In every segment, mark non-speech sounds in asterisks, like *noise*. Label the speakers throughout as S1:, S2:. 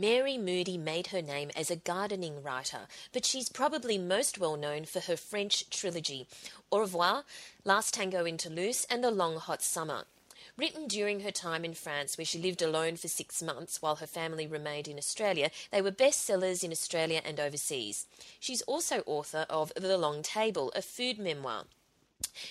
S1: Mary Moody made her name as a gardening writer, but she's probably most well known for her French trilogy, Au revoir, Last Tango in Toulouse, and The Long Hot Summer. Written during her time in France, where she lived alone for six months while her family remained in Australia, they were bestsellers in Australia and overseas. She's also author of The Long Table, a food memoir.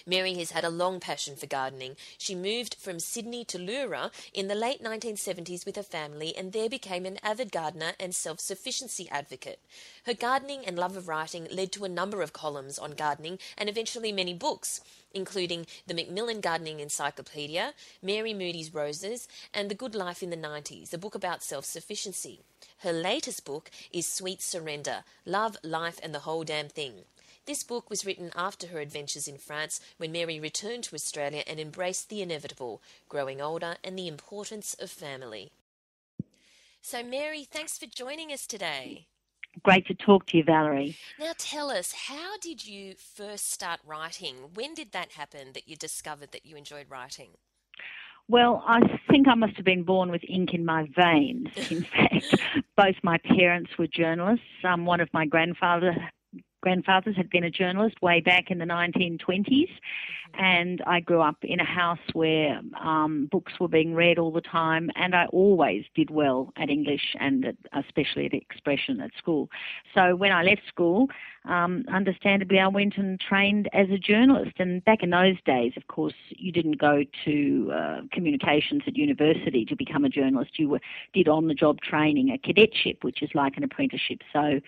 S1: Mary has had a long passion for gardening. She moved from Sydney to Leura in the late 1970s with her family and there became an avid gardener and self sufficiency advocate. Her gardening and love of writing led to a number of columns on gardening and eventually many books, including the Macmillan Gardening Encyclopedia, Mary Moody's Roses, and The Good Life in the 90s, a book about self sufficiency. Her latest book is Sweet Surrender Love, Life, and the Whole Damn Thing. This book was written after her adventures in France when Mary returned to Australia and embraced the inevitable, growing older, and the importance of family. So, Mary, thanks for joining us today.
S2: Great to talk to you, Valerie.
S1: Now, tell us, how did you first start writing? When did that happen that you discovered that you enjoyed writing?
S2: Well, I think I must have been born with ink in my veins. In *laughs* fact, both my parents were journalists. Um, one of my grandfather grandfathers had been a journalist way back in the 1920s, and I grew up in a house where um, books were being read all the time, and I always did well at English and at, especially at expression at school. So when I left school, um, understandably, I went and trained as a journalist. And back in those days, of course, you didn't go to uh, communications at university to become a journalist. You were, did on-the-job training, a cadetship, which is like an apprenticeship. So.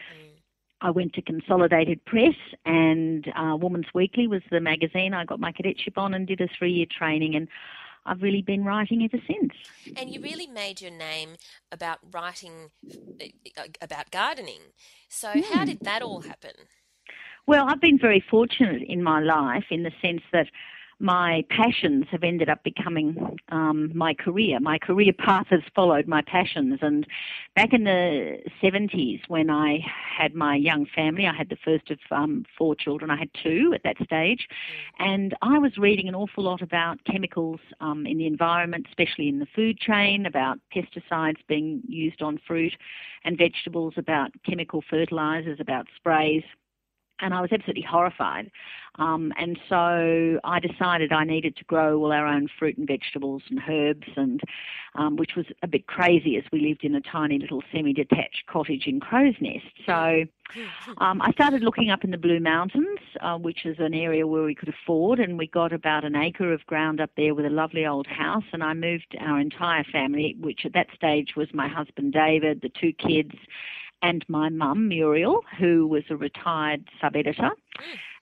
S2: I went to Consolidated Press, and uh, Woman's Weekly was the magazine I got my cadetship on and did a three year training. And I've really been writing ever since.
S1: And you really made your name about writing uh, about gardening. So, mm. how did that all happen?
S2: Well, I've been very fortunate in my life in the sense that my passions have ended up becoming um, my career. My career path has followed my passions. And back in the 70s, when I had my young family, I had the first of um, four children. I had two at that stage. And I was reading an awful lot about chemicals um, in the environment, especially in the food chain, about pesticides being used on fruit and vegetables, about chemical fertilizers, about sprays and I was absolutely horrified. Um, and so I decided I needed to grow all our own fruit and vegetables and herbs, and um, which was a bit crazy as we lived in a tiny little semi-detached cottage in Crow's Nest. So um, I started looking up in the Blue Mountains, uh, which is an area where we could afford, and we got about an acre of ground up there with a lovely old house. And I moved our entire family, which at that stage was my husband David, the two kids and my mum, Muriel, who was a retired sub editor.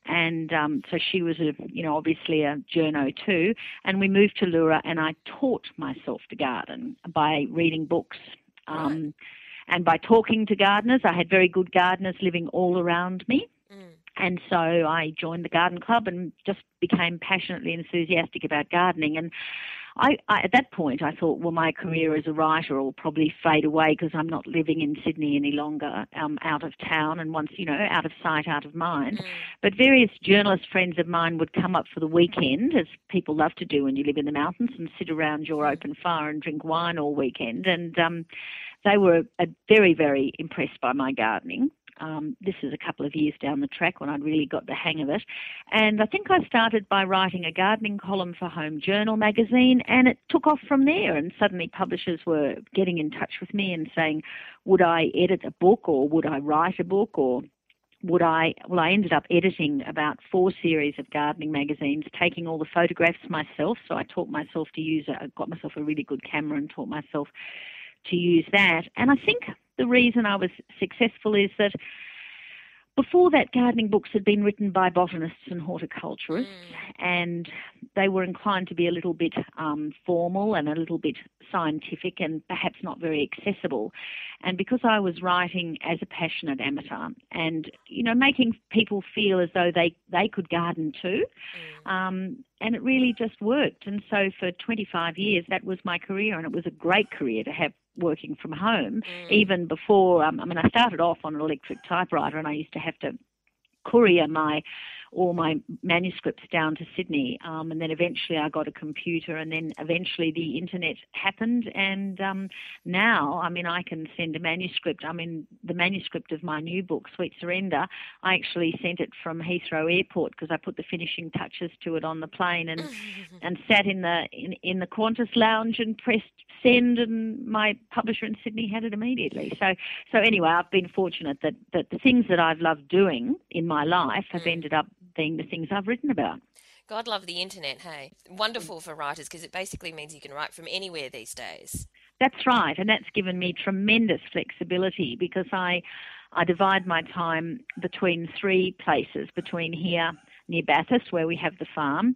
S2: And um, so she was a, you know, obviously a journo too. And we moved to Leura, and I taught myself to garden by reading books. Um, right. And by talking to gardeners, I had very good gardeners living all around me. Mm. And so I joined the garden club and just became passionately enthusiastic about gardening. And I, I, at that point, I thought, well, my career as a writer will probably fade away because I'm not living in Sydney any longer, um, out of town, and once, you know, out of sight, out of mind. Mm. But various journalist friends of mine would come up for the weekend, as people love to do when you live in the mountains, and sit around your mm. open fire and drink wine all weekend. And um, they were uh, very, very impressed by my gardening. Um, this is a couple of years down the track when I'd really got the hang of it. And I think I started by writing a gardening column for Home Journal magazine, and it took off from there. And suddenly publishers were getting in touch with me and saying, would I edit a book or would I write a book or would I, well, I ended up editing about four series of gardening magazines, taking all the photographs myself. So I taught myself to use, I got myself a really good camera and taught myself to use that. And I think the reason I was successful is that before that, gardening books had been written by botanists and horticulturists,
S1: Mm.
S2: and they were inclined to be a little bit um, formal and a little bit scientific and perhaps not very accessible. And because I was writing as a passionate amateur and, you know, making people feel as though they, they could garden too,
S1: Mm.
S2: um, and it really just worked. And so for 25 years, that was my career, and it was a great career to have working from home
S1: Mm.
S2: even before um, I mean I started off on an electric typewriter and I used to have to courier my all my manuscripts down to Sydney um, and then eventually I got a computer and then eventually the internet happened and um, now I mean I can send a manuscript I mean the manuscript of my new book Sweet Surrender I actually sent it from Heathrow Airport because I put the finishing touches to it on the plane and *laughs* and sat in the in, in the Qantas lounge and pressed send and my publisher in Sydney had it immediately. So so anyway, I've been fortunate that, that the things that I've loved doing in my life have
S1: Mm.
S2: ended up being the things I've written about.
S1: God love the internet, hey. Wonderful for writers because it basically means you can write from anywhere these days.
S2: That's right, and that's given me tremendous flexibility because I I divide my time between three places, between here near Bathurst, where we have the farm,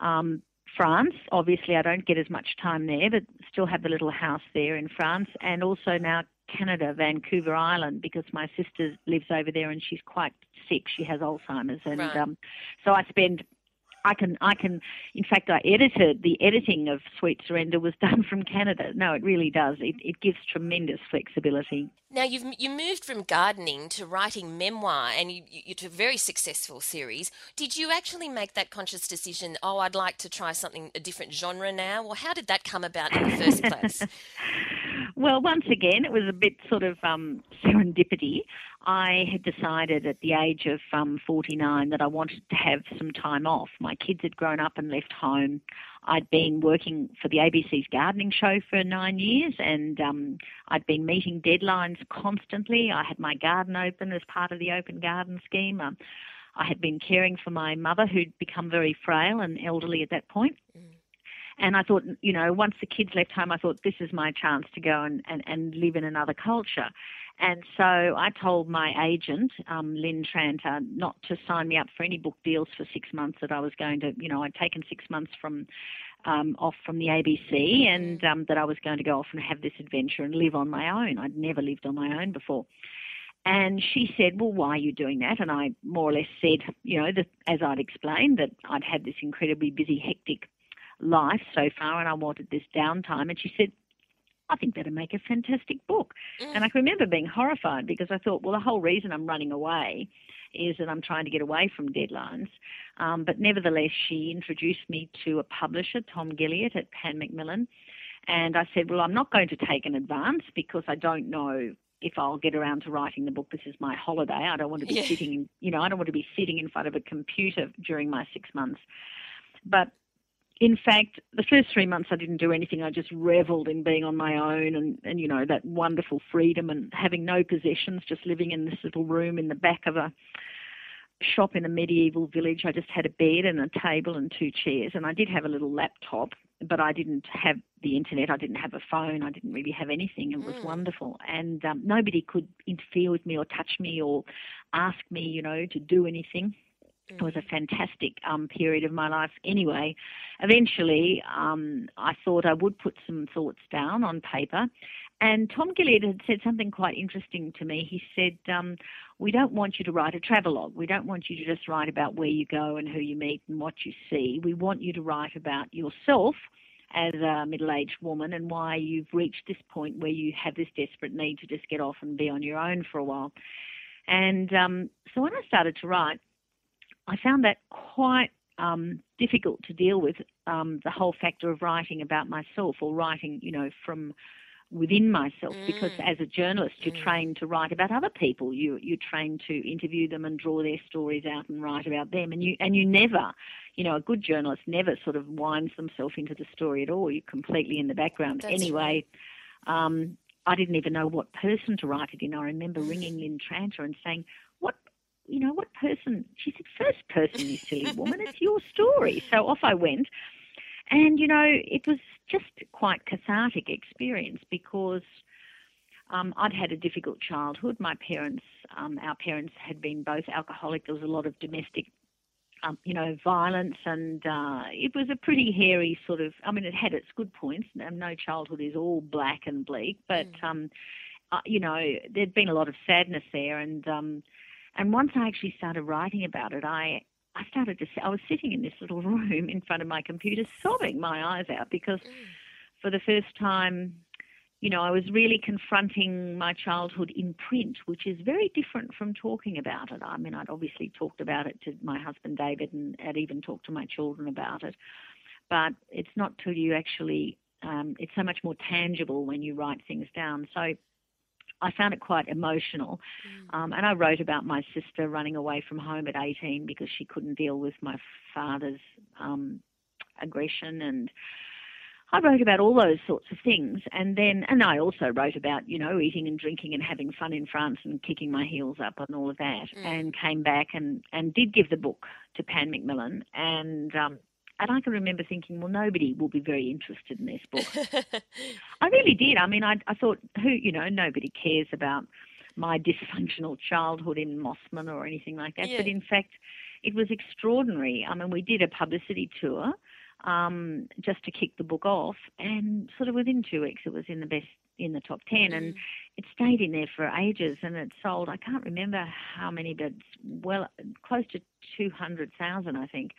S2: um, France. Obviously, I don't get as much time there, but still have the little house there in France, and also now Canada, Vancouver Island, because my sister lives over there and she's quite sick. She has Alzheimer's, and
S1: Right.
S2: um, so I spend. I can, I can. In fact, I edited the editing of Sweet Surrender was *laughs* done from Canada. No, it really does. It, it gives tremendous flexibility.
S1: Now you've you moved from gardening to writing memoir, and you, you to a very successful series. Did you actually make that conscious decision? Oh, I'd like to try something a different genre now, or how did that come about in the first *laughs* place?
S2: Well, once again, it was a bit sort of um, serendipity. I had decided at the age of um, 49 that I wanted to have some time off. My kids had grown up and left home. I'd been working for the ABC's gardening show for nine years and um, I'd been meeting deadlines constantly. I had my garden open as part of the open garden scheme. Um, I had been caring for my mother who'd become very frail and elderly at that point. And I thought, you know, once the kids left home, I thought this is my chance to go and, and, and live in another culture. And so I told my agent, um, Lynn Tranter, not to sign me up for any book deals for six months. That I was going to, you know, I'd taken six months from um, off from the ABC, and um, that I was going to go off and have this adventure and live on my own. I'd never lived on my own before. And she said, Well, why are you doing that? And I more or less said, you know, as I'd explained, that I'd had this incredibly busy, hectic life so far and I wanted this downtime. And she said, I think that'd make a fantastic book.
S1: Mm.
S2: And I can remember being horrified because I thought, well, the whole reason I'm running away is that I'm trying to get away from deadlines. Um, but nevertheless, she introduced me to a publisher, Tom Gilliatt at Pan Macmillan. And I said, well, I'm not going to take an advance because I don't know if I'll get around to writing the book. This is my holiday. I don't want to be
S1: Yeah.
S2: sitting in, you know, I don't want to be sitting in front of a computer during my six months. But in fact, the first three months I didn't do anything. I just reveled in being on my own and, and you know, that wonderful freedom and having no possessions, just living in this little room in the back of a shop in a medieval village. I just had a bed and a table and two chairs. And I did have a little laptop, but I didn't have the internet. I didn't have a phone. I didn't really have anything. It was
S1: Mm.
S2: wonderful. And um, nobody could interfere with me or touch me or ask me, you know, to do anything. It was a fantastic um, period of my life. Anyway, eventually um, I thought I would put some thoughts down on paper. And Tom Gilliatt had said something quite interesting to me. He said, um, We don't want you to write a travelogue. We don't want you to just write about where you go and who you meet and what you see. We want you to write about yourself as a middle aged woman and why you've reached this point where you have this desperate need to just get off and be on your own for a while. And um, so when I started to write, I found that quite um, difficult to deal with um, the whole factor of writing about myself or writing, you know, from within myself because
S1: Mm.
S2: as a journalist you're
S1: Mm.
S2: trained to write about other people. You you're trained to interview them and draw their stories out and write about them. And you and you never you know a good journalist never sort of winds themselves into the story at all. You're completely in the background
S1: That's
S2: anyway. um I didn't even know what person to write it in. I remember ringing Lynn Tranter and saying you know what person she said first person you silly woman it's your story so off I went and you know, it was just quite cathartic experience because Um, I'd had a difficult childhood. My parents, um, our parents, had been both alcoholic. There was a lot of domestic, um, you know, violence, and uh, it was a pretty hairy sort of. I mean, it had its good points. No childhood is all black and bleak, but mm. um, uh, you know, there'd been a lot of sadness there, and um, and once I actually started writing about it, I I started to. I was sitting in this little *laughs* room in front of my computer, sobbing my eyes out because, mm. for the first time, you know, I was really confronting my childhood in print, which is very different from talking about it. I mean, I'd obviously talked about it to my husband David, and I'd even talked to my children about it. But it's not till you actually, um, it's so much more tangible when you write things down. So I found it quite emotional. Mm. Um, and I wrote about my sister running away from home at 18 because she couldn't deal with my father's um, aggression and I wrote about all those sorts of things, and then and I also wrote about you know eating and drinking and having fun in France and kicking my heels up and all of that, mm. and came back and and did give the book to Pan Macmillan, and um, and I can remember thinking, well, nobody will be very interested in this book. *laughs* I really did. I mean, I I thought who you know nobody cares about my dysfunctional childhood in Mosman or anything like that, yeah. but in fact, it was extraordinary. I mean, we did a publicity tour um, just to kick the book off. And sort of within two weeks, it was in the best in the top 10 and mm. it stayed in there for ages and it sold i can't remember how many but well close to 200000 i think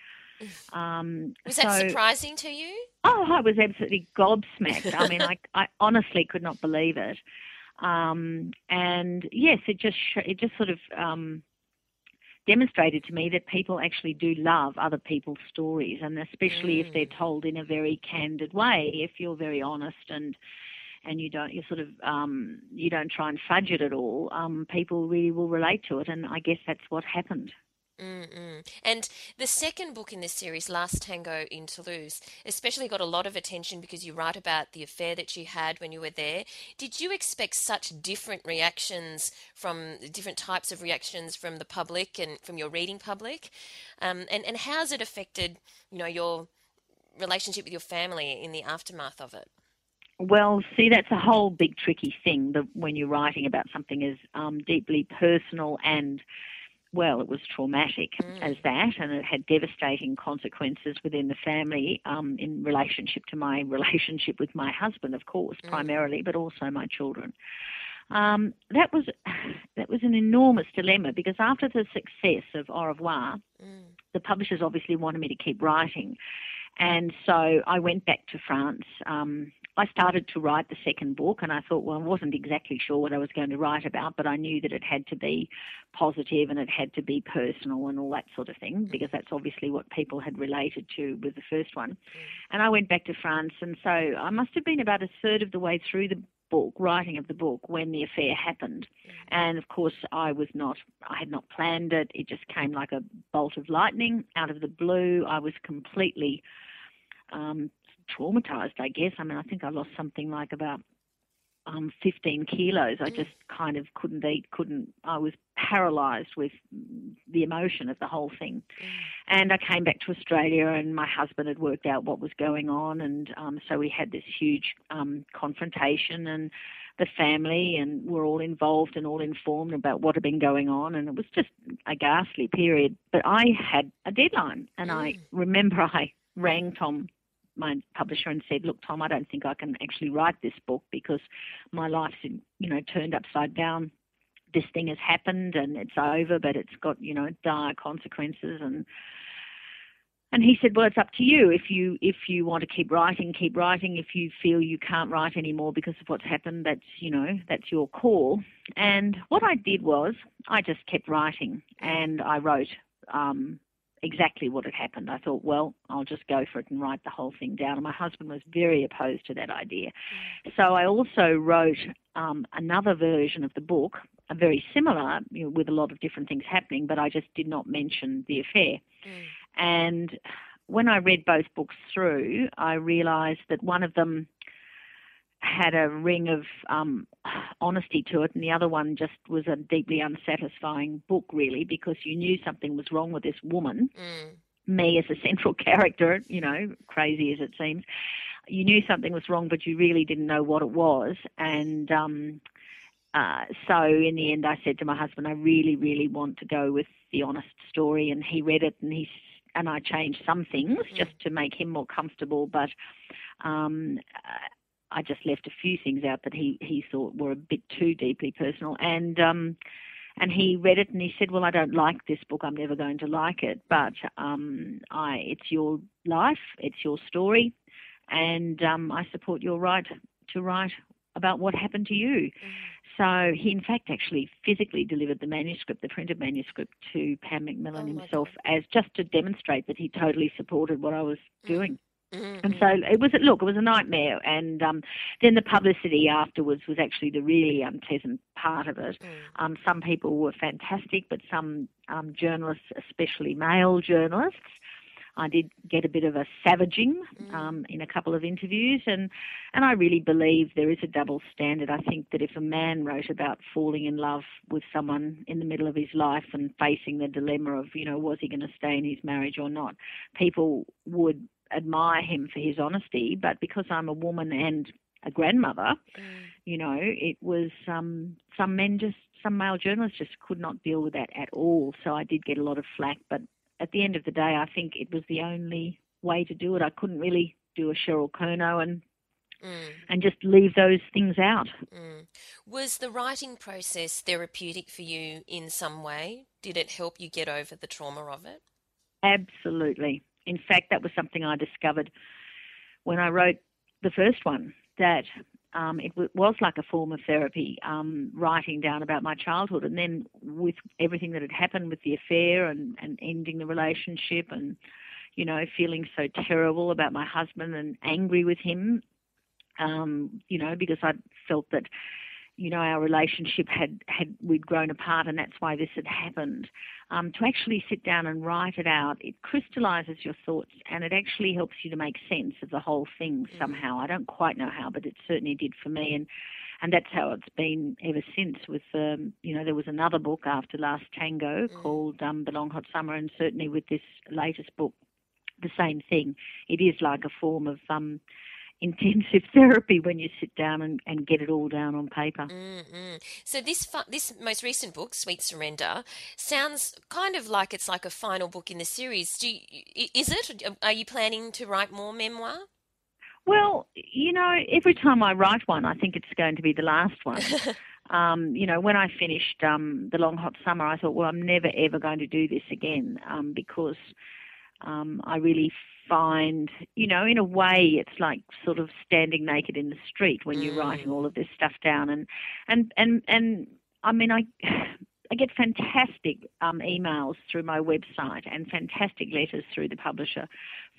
S2: *laughs*
S1: um, was so, that surprising to you
S2: oh i was absolutely gobsmacked i mean *laughs* I, I honestly could not believe it um, and yes it just it just sort of um, demonstrated to me that people actually do love other people's stories, and especially mm. if they're mm. told in a very candid way. If you're very honest and and you don't you sort of um, you don't try and fudge it at all, um, people really will relate to it, and I guess that's what happened.
S1: Mm-mm. And the second book in this series, Last Tango in Toulouse, especially got a lot of attention because you write about the affair that you had when you were there. Did you expect such different reactions from different types of reactions from the public and from your reading public? Um, and, and how has it affected, you know, your relationship with your family in the aftermath of it?
S2: Well, see, that's a whole big tricky thing that when you're writing about something as um, deeply personal and well, it was traumatic mm. as that, and it had devastating consequences within the family um, in relationship to my *laughs* relationship with my husband, of course, mm. primarily, but also my children. Um, that was *sighs* that was an enormous dilemma because after the success of Au revoir, mm. the publishers obviously wanted me to keep writing, and so I went back to France. Um, I started to write the second book, and I thought, well, I wasn't exactly sure what I was going to write about, but I knew that it had to be positive and it had to be personal and all that sort of thing, mm. because that's obviously what people had related to with the first one. Mm. And I went back to France, and so I must have been about a third of the way through the book, writing of the book, when the affair happened. Mm. And of course, I was not, I had not planned it. It just came like a bolt of lightning out of the blue. I was completely um, traumatized, I guess. I mean, I think I lost something like about um, 15 kilos. I mm. just kind of couldn't eat, couldn't, I was paralyzed with the emotion of the whole thing. Mm. And I came back to Australia, and my husband had worked out what was going on. And um, so we had this huge um, confrontation, and the family and we're all involved and all informed about what had been going on. And it was just a ghastly period. But I had a deadline, and mm. I remember I rang Tom my publisher and said, "Look, Tom, I don't think I can actually write this book because my life's you know turned upside down. This thing has happened and it's over, but it's got you know dire consequences." And and he said, "Well, it's up to you. If you if you want to keep writing, keep writing. If you feel you can't write anymore because of what's happened, that's you know that's your call." And what I did was I just kept writing, and I wrote. Um, exactly what had happened. I thought, well, I'll just go for it and write the whole thing down. And my husband was very opposed to that idea. So I also wrote um, another version of the book, a very similar, you know, with a lot of different things happening, but I just did not mention the affair. Mm. And when I read both books through, I realized that one of them had a ring of um, honesty to it, and the other one just was a deeply unsatisfying book, really, because you knew something was wrong with this woman. Mm. Me as a central *laughs* character, you know, crazy as it seems, you knew something was wrong, but you really didn't know what it was, and um, uh, so in the end, I said to my husband, I really, really want to go with the honest story, and he read it, and he and I changed some things mm. just to make him more comfortable, but um, I just left a few things out that he he thought were a bit too deeply personal, and um, and he read it and he said, "Well, I don't like this book. I'm never going to like it, but um, I it's your life, it's your story, and um, I support your right to write about what happened to you." Mm. So he, in fact, actually physically delivered the manuscript, the printed manuscript, to Pan Macmillan oh himself, as just to demonstrate that he totally supported what I was mm. doing. Mm-hmm. And so it was. Look, it was a nightmare, and um, then the publicity afterwards was actually the really unpleasant part of it. Mm. Um, some people were fantastic, but some um, journalists, especially male journalists, I did get a bit of a savaging mm. um, in a couple of interviews, and and I really believe there is a double standard. I think that if a man wrote about falling in love with someone in the middle of his life and facing the dilemma of you know was he going to stay in his marriage or not, people would admire him for his honesty. But because I'm a woman and a grandmother, mm. you know, it was um, some men just some male journalists just could not deal with that at all. So I did get a lot of flack, but at the end of the day, I think it was the only way to do it. I couldn't really do a Cheryl Kernot and mm. and just leave those things out.
S1: Mm. Was the writing process therapeutic for you in some way? Did it help you get over the trauma of it?
S2: Absolutely. In fact, that was something I discovered when I wrote the first one. That um, it w- was like a form of therapy, um, writing down about my childhood, and then with everything that had happened with the affair and, and ending the relationship, and you know feeling so terrible about my husband and angry with him, um, you know because I felt that you know our relationship had had we'd grown apart, and that's why this had happened um, to actually sit down and write it out, it crystallizes your thoughts and it actually helps you to make sense of the whole thing mm. somehow. I don't quite know how, but it certainly did for me. And and that's how it's been ever since. With um, you know, there was another book after Last Tango mm. called um, The Long Hot Summer, and certainly with this latest book, the same thing. It is like a form of um, intensive *laughs* therapy when you sit down and, and get it all down on paper.
S1: Mm-hmm. So this fu- this most recent book, Sweet Surrender, sounds kind of like it's like a final book in the series. Do you, is it? Are you planning to write more memoir?
S2: Well, you know, every time I write one, I think it's going to be the last one. *laughs* um, you know, when I finished um, the Long Hot Summer, I thought, well, I'm never ever going to do this again um, because um, I really find, you know, in a way, it's like sort of standing naked in the street when you're mm. writing all of this stuff down, and and and and I mean, I. *sighs* I get fantastic um, emails through my website and fantastic letters through the publisher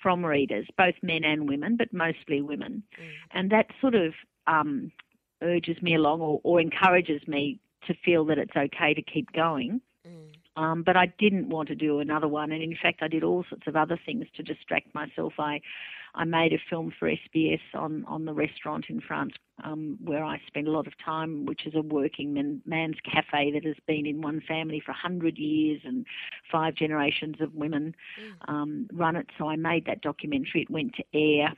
S2: from readers, both men and women, but mostly women. Mm. And that sort of um, urges me along or, or, encourages me to feel that it's okay to keep going. Mm. Um, but I didn't want to do another one, and in fact, I did all sorts of other things to distract myself. I, I made a film for SBS on on the restaurant in France um, where I spent a lot of time, which is a working man, man's cafe that has been in one family for hundred years, and five generations of women mm. um, run it. So I made that documentary. It went to air.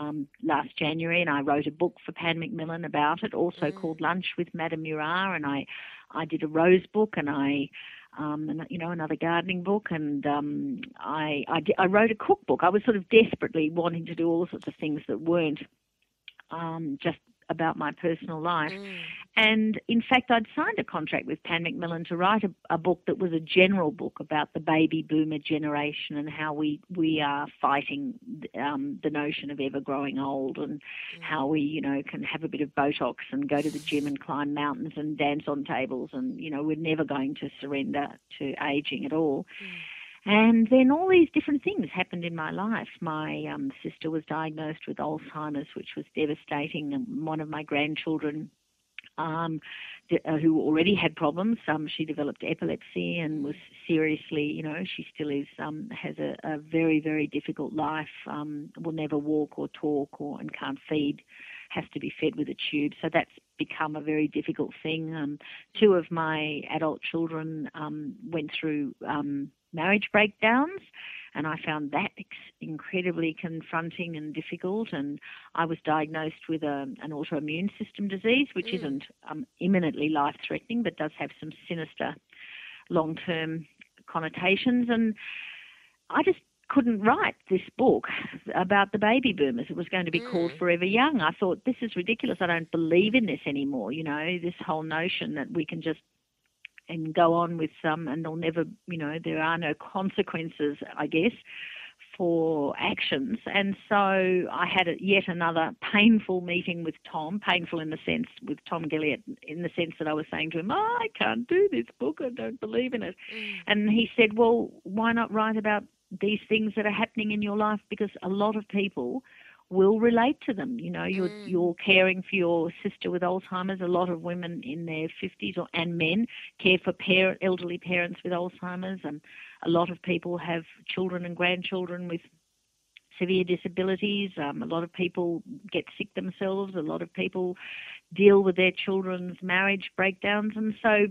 S2: Um, last January, and I wrote a book for Pan Macmillan about it, also mm. called Lunch with Madame Murat, and I, I did a rose book, and I um, and you know another gardening book, and um, I, I, I wrote a cookbook. I was sort of desperately wanting to do all sorts of things that weren't um, just about my personal life. Mm. And in fact, I'd signed a contract with Pan Macmillan to write a, a, book that was a general book about the baby boomer generation and how we, we are fighting um, the notion of ever growing old and mm. how we, you know, can have a bit of Botox and go to the gym and climb mountains and dance on tables and, you know, we're never going to surrender to aging at all. Mm. And then all these different things happened in my life. My um, sister was diagnosed with Alzheimer's, which was devastating. And one of my grandchildren, um, uh, who already had problems, um, she developed epilepsy and was seriously, you know, she still is, um, has a, a very, very difficult life. Um, will never walk or talk or and can't feed has to be fed with a tube. So that's become a very difficult thing. Um, two of my adult children um, went through marriage breakdowns. And I found that incredibly confronting and difficult. And I was diagnosed with a, an autoimmune system disease, which mm. isn't um, imminently life threatening, but does have some sinister long term connotations. And I just couldn't write this book about the baby boomers. It was going to be mm. called Forever Young. I thought, this is ridiculous. I don't believe in this anymore. You know, this whole notion that we can just and go on with some and they'll never, you know, there are no consequences, I guess, for actions. And so I had a, yet another painful meeting with Tom, painful in the sense with Tom Gilliatt, in the sense that I was saying to him, oh, I can't do this book, I don't believe in it. Mm. And he said, well, why not write about these things that are happening in your life? Because a lot of people will relate to them. You know, you're mm. you're caring for your sister with Alzheimer's. A lot of women in their 50s or and men care for parent, elderly parents with Alzheimer's, and a lot of people have children and grandchildren with severe disabilities. Um, a lot of people get sick themselves. A lot of people deal with their children's marriage breakdowns, and so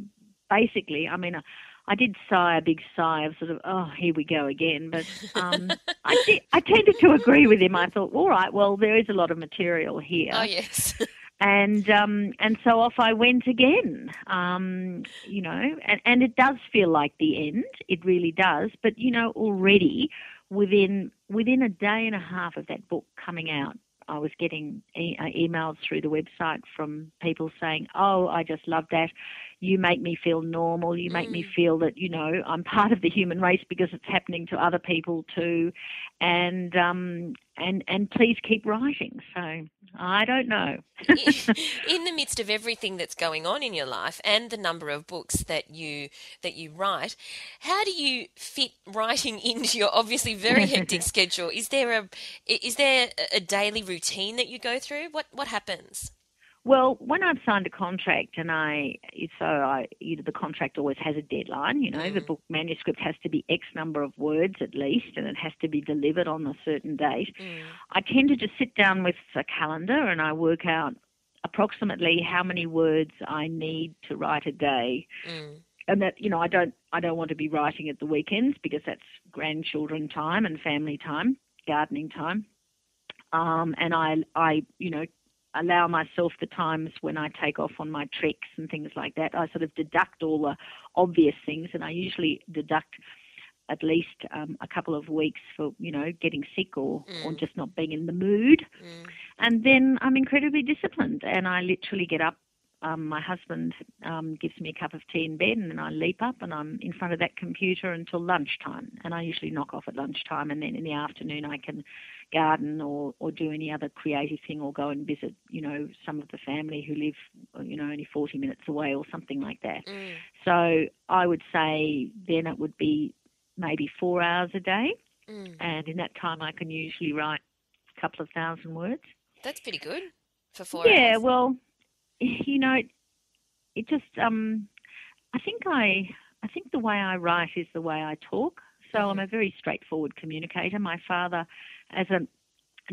S2: basically, I mean. I did sigh a big sigh of sort of, oh, here we go again. But um, *laughs* I, did, I tended to agree with him. I thought, all right, well, there is a lot of material here.
S1: Oh, yes. *laughs*
S2: and um, and so off I went again. Um, you know, and, and it does feel like the end. It really does. But you know, already within within a day and a half of that book coming out, I was getting e- uh, emails through the website from people saying, "Oh, I just love that you make me feel normal. You make mm. me feel that you know I'm part of the human race because it's happening to other people too, and um, and and please keep writing. So I don't know. *laughs*
S1: in the midst of everything that's going on in your life and the number of books that you that you write, how do you fit writing *laughs* into your obviously very hectic *laughs* schedule? Is there a is there a daily routine that you go through? What what happens?
S2: Well, when I've signed a contract and I, so I, you know, the contract always has a deadline. You know, mm. the book manuscript has to be X number of words at least, and it has to be delivered on a certain date. Mm. I tend to just sit down with a calendar and I work out approximately how many words I need to write a day. Mm. And that you know, I don't, I don't want to be writing at the weekends because that's grandchildren time and family time, gardening time. Um, and I, I, you know, allow myself the times when I take off on my treks and things like that. I sort of deduct all the obvious things, and I usually deduct at least um, a couple of weeks for you know getting sick or mm. or just not being in the mood, mm. and then I'm incredibly disciplined, and I literally get up. Um, my husband um, gives me a cup of tea in bed, and then I leap up and I'm in front of that computer until lunchtime. And I usually knock off at lunchtime, and then in the afternoon I can garden or, or do any other creative thing or go and visit, you know, some of the family who live, you know, only 40 minutes away or something like that. Mm. So I would say then it would be maybe four hours a day. Mm. And in that time, I can usually write a couple of thousand words.
S1: That's pretty good for four
S2: yeah,
S1: hours.
S2: well, *laughs* you know, it, it just, um, I think I, I think the way I write is the way I talk. So mm-hmm. I'm a very straightforward communicator. My father as a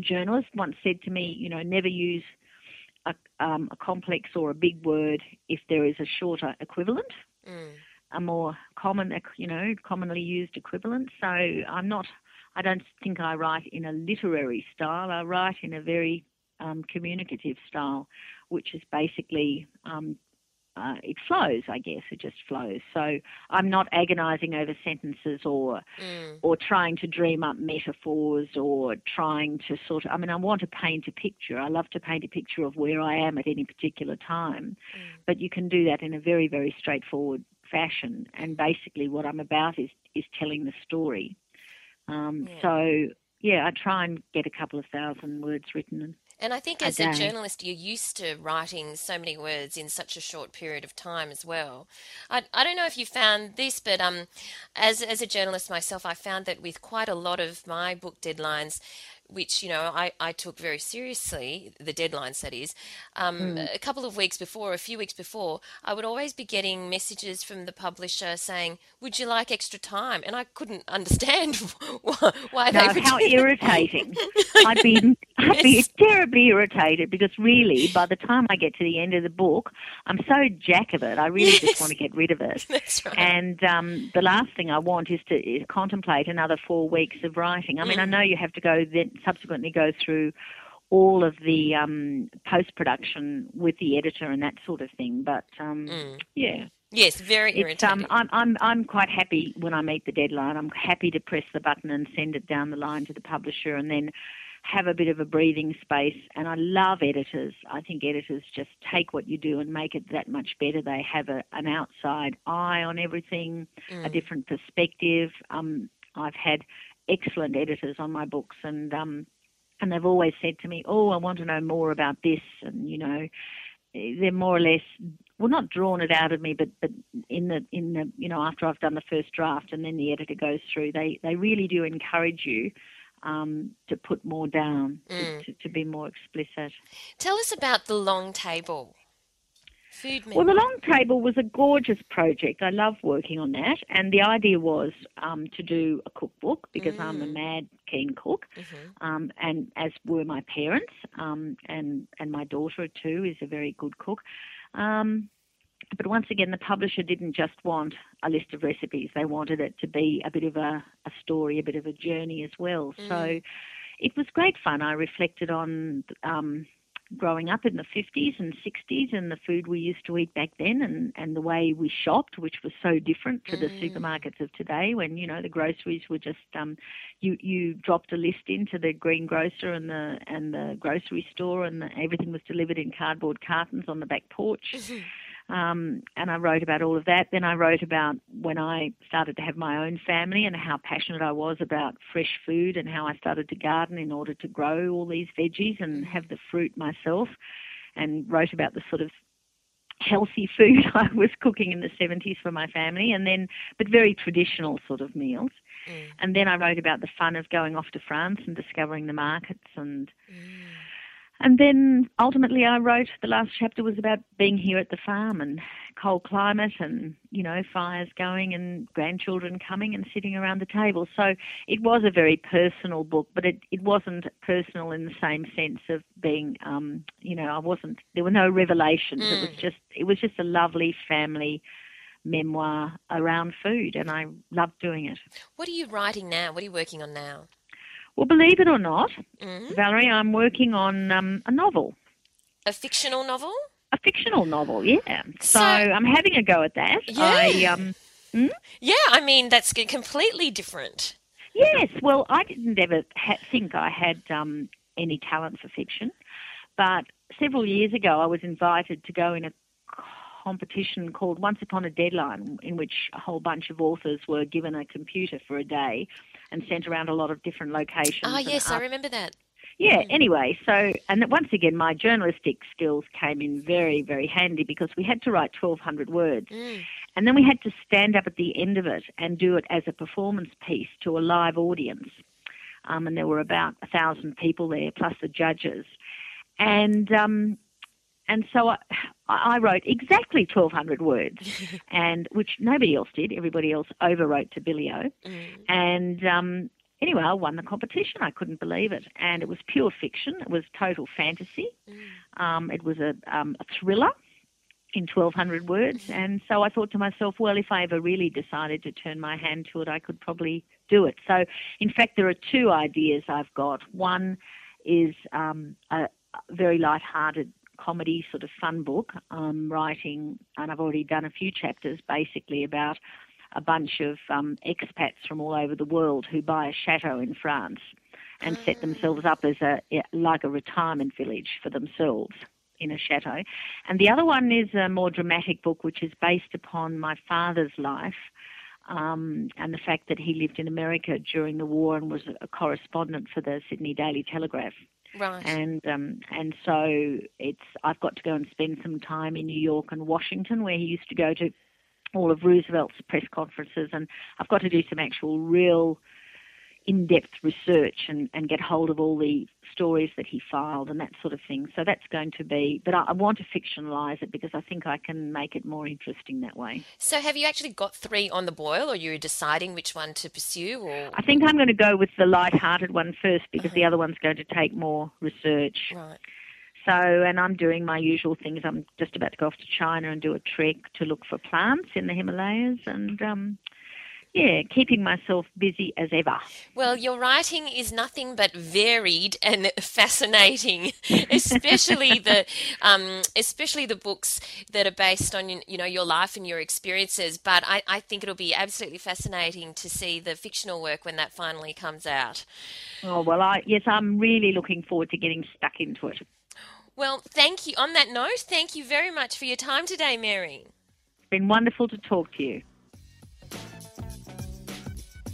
S2: journalist once said to me, you know, never use a, um, a complex or a big word if there is a shorter equivalent, mm. a more common, you know, commonly used equivalent. So I'm not, I don't think I write in a literary style. I write in a very um, communicative style, which is basically um, uh, it flows, I guess. It just flows. So I'm not agonising over sentences or mm. or trying to dream up metaphors or trying to sort of. I mean, I want to paint a picture. I love to paint a picture of where I am at any particular time, mm. but you can do that in a very very straightforward fashion. And basically, what I'm about is is telling the story. Um, yeah. So yeah, I try and get a couple of thousand words written
S1: and I think as a, a journalist, you're used to writing so many words in such a short period of time as well. I, I don't know if you found this, but um, as, as a journalist myself, I found that with quite a lot of my book deadlines, which you know I, I took very seriously the deadlines that is um, mm. a couple of weeks before a few weeks before i would always be getting messages from the publisher saying would you like extra time and i couldn't *laughs* understand *laughs* why, why no,
S2: they would how irritating *laughs* i'd be I'd be terribly irritated because really, by the time I get to the end of the book, I'm so jack of it. I really
S1: Yes.
S2: just want to get rid of it. *laughs*
S1: That's right.
S2: And um, the last thing I want is to is contemplate another four weeks of writing. I mean, I
S1: Mm.
S2: know you have to go then subsequently go through all of the um, post production with the editor and that sort of thing. But um,
S1: Mm.
S2: yeah,
S1: Yes, very
S2: it's
S1: irritating.
S2: um, I'm I'm I'm quite happy when I meet the deadline. I'm happy to press the button and send it down the line to the publisher, and then have a bit of a breathing space. And I love editors. I think editors just take what you do and make it that much better. They have a, an outside eye on everything, a
S1: Mm.
S2: different perspective. Um, I've had excellent editors on my books, and um, and they've always said to me, "Oh, I want to know more about this," and you know, they're more or less well, not drawn it out of me, but but in the in the you know after I've done the first draft and then the editor goes through, they they really do encourage you um, to put more down,
S1: Mm.
S2: to, to, be more explicit.
S1: Tell us about the long table. Food menu.
S2: Well, the long table was a gorgeous project. I love working on that, and the idea was um, to do a cookbook because I'm a
S1: Mm.
S2: mad keen cook,
S1: Mhm.
S2: um, and as were my parents, um, and and my daughter too is a very good cook. Um, but once again, the publisher didn't just want a list of recipes; they wanted it to be a bit of a, a story, a bit of a journey as well. So
S1: Mm.
S2: it was great fun. I reflected on. Um, growing up in the 50s and 60s and the food we used to eat back then and, and the way we shopped, which was so different to the
S1: Mm.
S2: supermarkets of today when, you know, the groceries were just, um, you, you dropped a list into the greengrocer and the, and the grocery store and the, everything was delivered in cardboard cartons on the back porch. *laughs* Um, and I wrote about all of that. Then I wrote about when I started to have my own family and how passionate I was about fresh food and how I started to garden in order to grow all these veggies and have the fruit myself. And wrote about the sort of healthy *laughs* food I was cooking in the 70s for my family, and then but very traditional sort of meals.
S1: Mm.
S2: And then I wrote about the fun of going off to France and discovering the markets and
S1: Mm.
S2: And then ultimately, I wrote the last chapter was about being here at the farm and cold climate and, you know, fires going and grandchildren coming and sitting around the table. So it was a very personal book, but it, it wasn't personal in the same sense of being, um, you know, I wasn't, there were no revelations. It was
S1: Mm.
S2: just, it was just a lovely family memoir around food and I loved doing it.
S1: What are you writing now? What are you working on now?
S2: Well, believe it or not,
S1: Mm.
S2: Valerie, I'm working on um, a novel.
S1: A fictional novel?
S2: A fictional novel, yeah. So,
S1: So-
S2: I'm having a go at that.
S1: Yeah.
S2: I um
S1: Yeah, I mean that's completely different.
S2: yes, well, I didn't ever ha- think I had um any talent for fiction, but several years ago I was invited to go in a competition called Once Upon a Deadline, in which a whole bunch of authors were given a computer for a day and sent around a lot of different locations.
S1: Ah, yes, I remember that.
S2: Yeah,
S1: Mm.
S2: anyway, so, and that once again, my journalistic skills came in very, very handy because we had to write 1,200 words.
S1: Mm.
S2: And then we had to stand up at the end of it and do it as a performance piece to a live audience. Um, and there were about a thousand people there, plus the judges. And um, and so I, I wrote exactly 1,200 words, *laughs* and which nobody else did. Everybody else overwrote to Billy-O.
S1: Mm.
S2: And um, anyway, I won the competition. I couldn't believe it. And it was pure fiction. It was total fantasy.
S1: Mm.
S2: Um, it was a, um, a thriller in 1,200 words. And so I thought to myself, well, if I ever really decided to turn my hand to it, I could probably do it. So, in fact, there are two ideas I've got. One is um, a very light-hearted comedy sort of fun book. I'm writing, and I've already done a few chapters, basically about a bunch of um, expats from all over the world who buy a chateau in France and set themselves up as a like a retirement village for themselves in a chateau. And the other one is a more dramatic book, which is based upon my father's life. Um, and the fact that he lived in America during the war and was a correspondent for the Sydney Daily Telegraph
S1: Right.
S2: and um, and so it's I've got to go and spend some time in New York and Washington where he used to go to all of Roosevelt's press conferences, and I've got to do some actual real in depth research and, and get hold of all the stories that he filed and that sort of thing. So that's going to be, but I, I, want to fictionalise it because I think I can make it more interesting that way.
S1: So have you actually got three on the boil, or you're deciding which one to pursue? Or
S2: I think I'm going to go with the light-hearted one first because uh-huh. the other one's going to take more research.
S1: Right.
S2: So, and I'm doing my usual things. I'm just about to go off to China and do a trek to look for plants in the Himalayas, and um, yeah, keeping myself busy as ever.
S1: Well, your writing is nothing but varied and fascinating, *laughs* especially the um, especially the books that are based on you know your life and your experiences. But I, I think it'll be absolutely fascinating to see the fictional work when that finally comes out.
S2: Oh well, I yes, I'm really looking forward to getting stuck into it.
S1: Well, thank you. On that note, thank you very much for your time today, Mary.
S2: It's been wonderful to talk to you.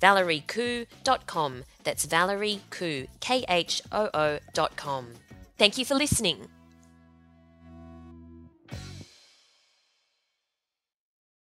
S1: ValerieKhoo.com. That's Valerie Khoo, K H O O.com. Thank you for listening.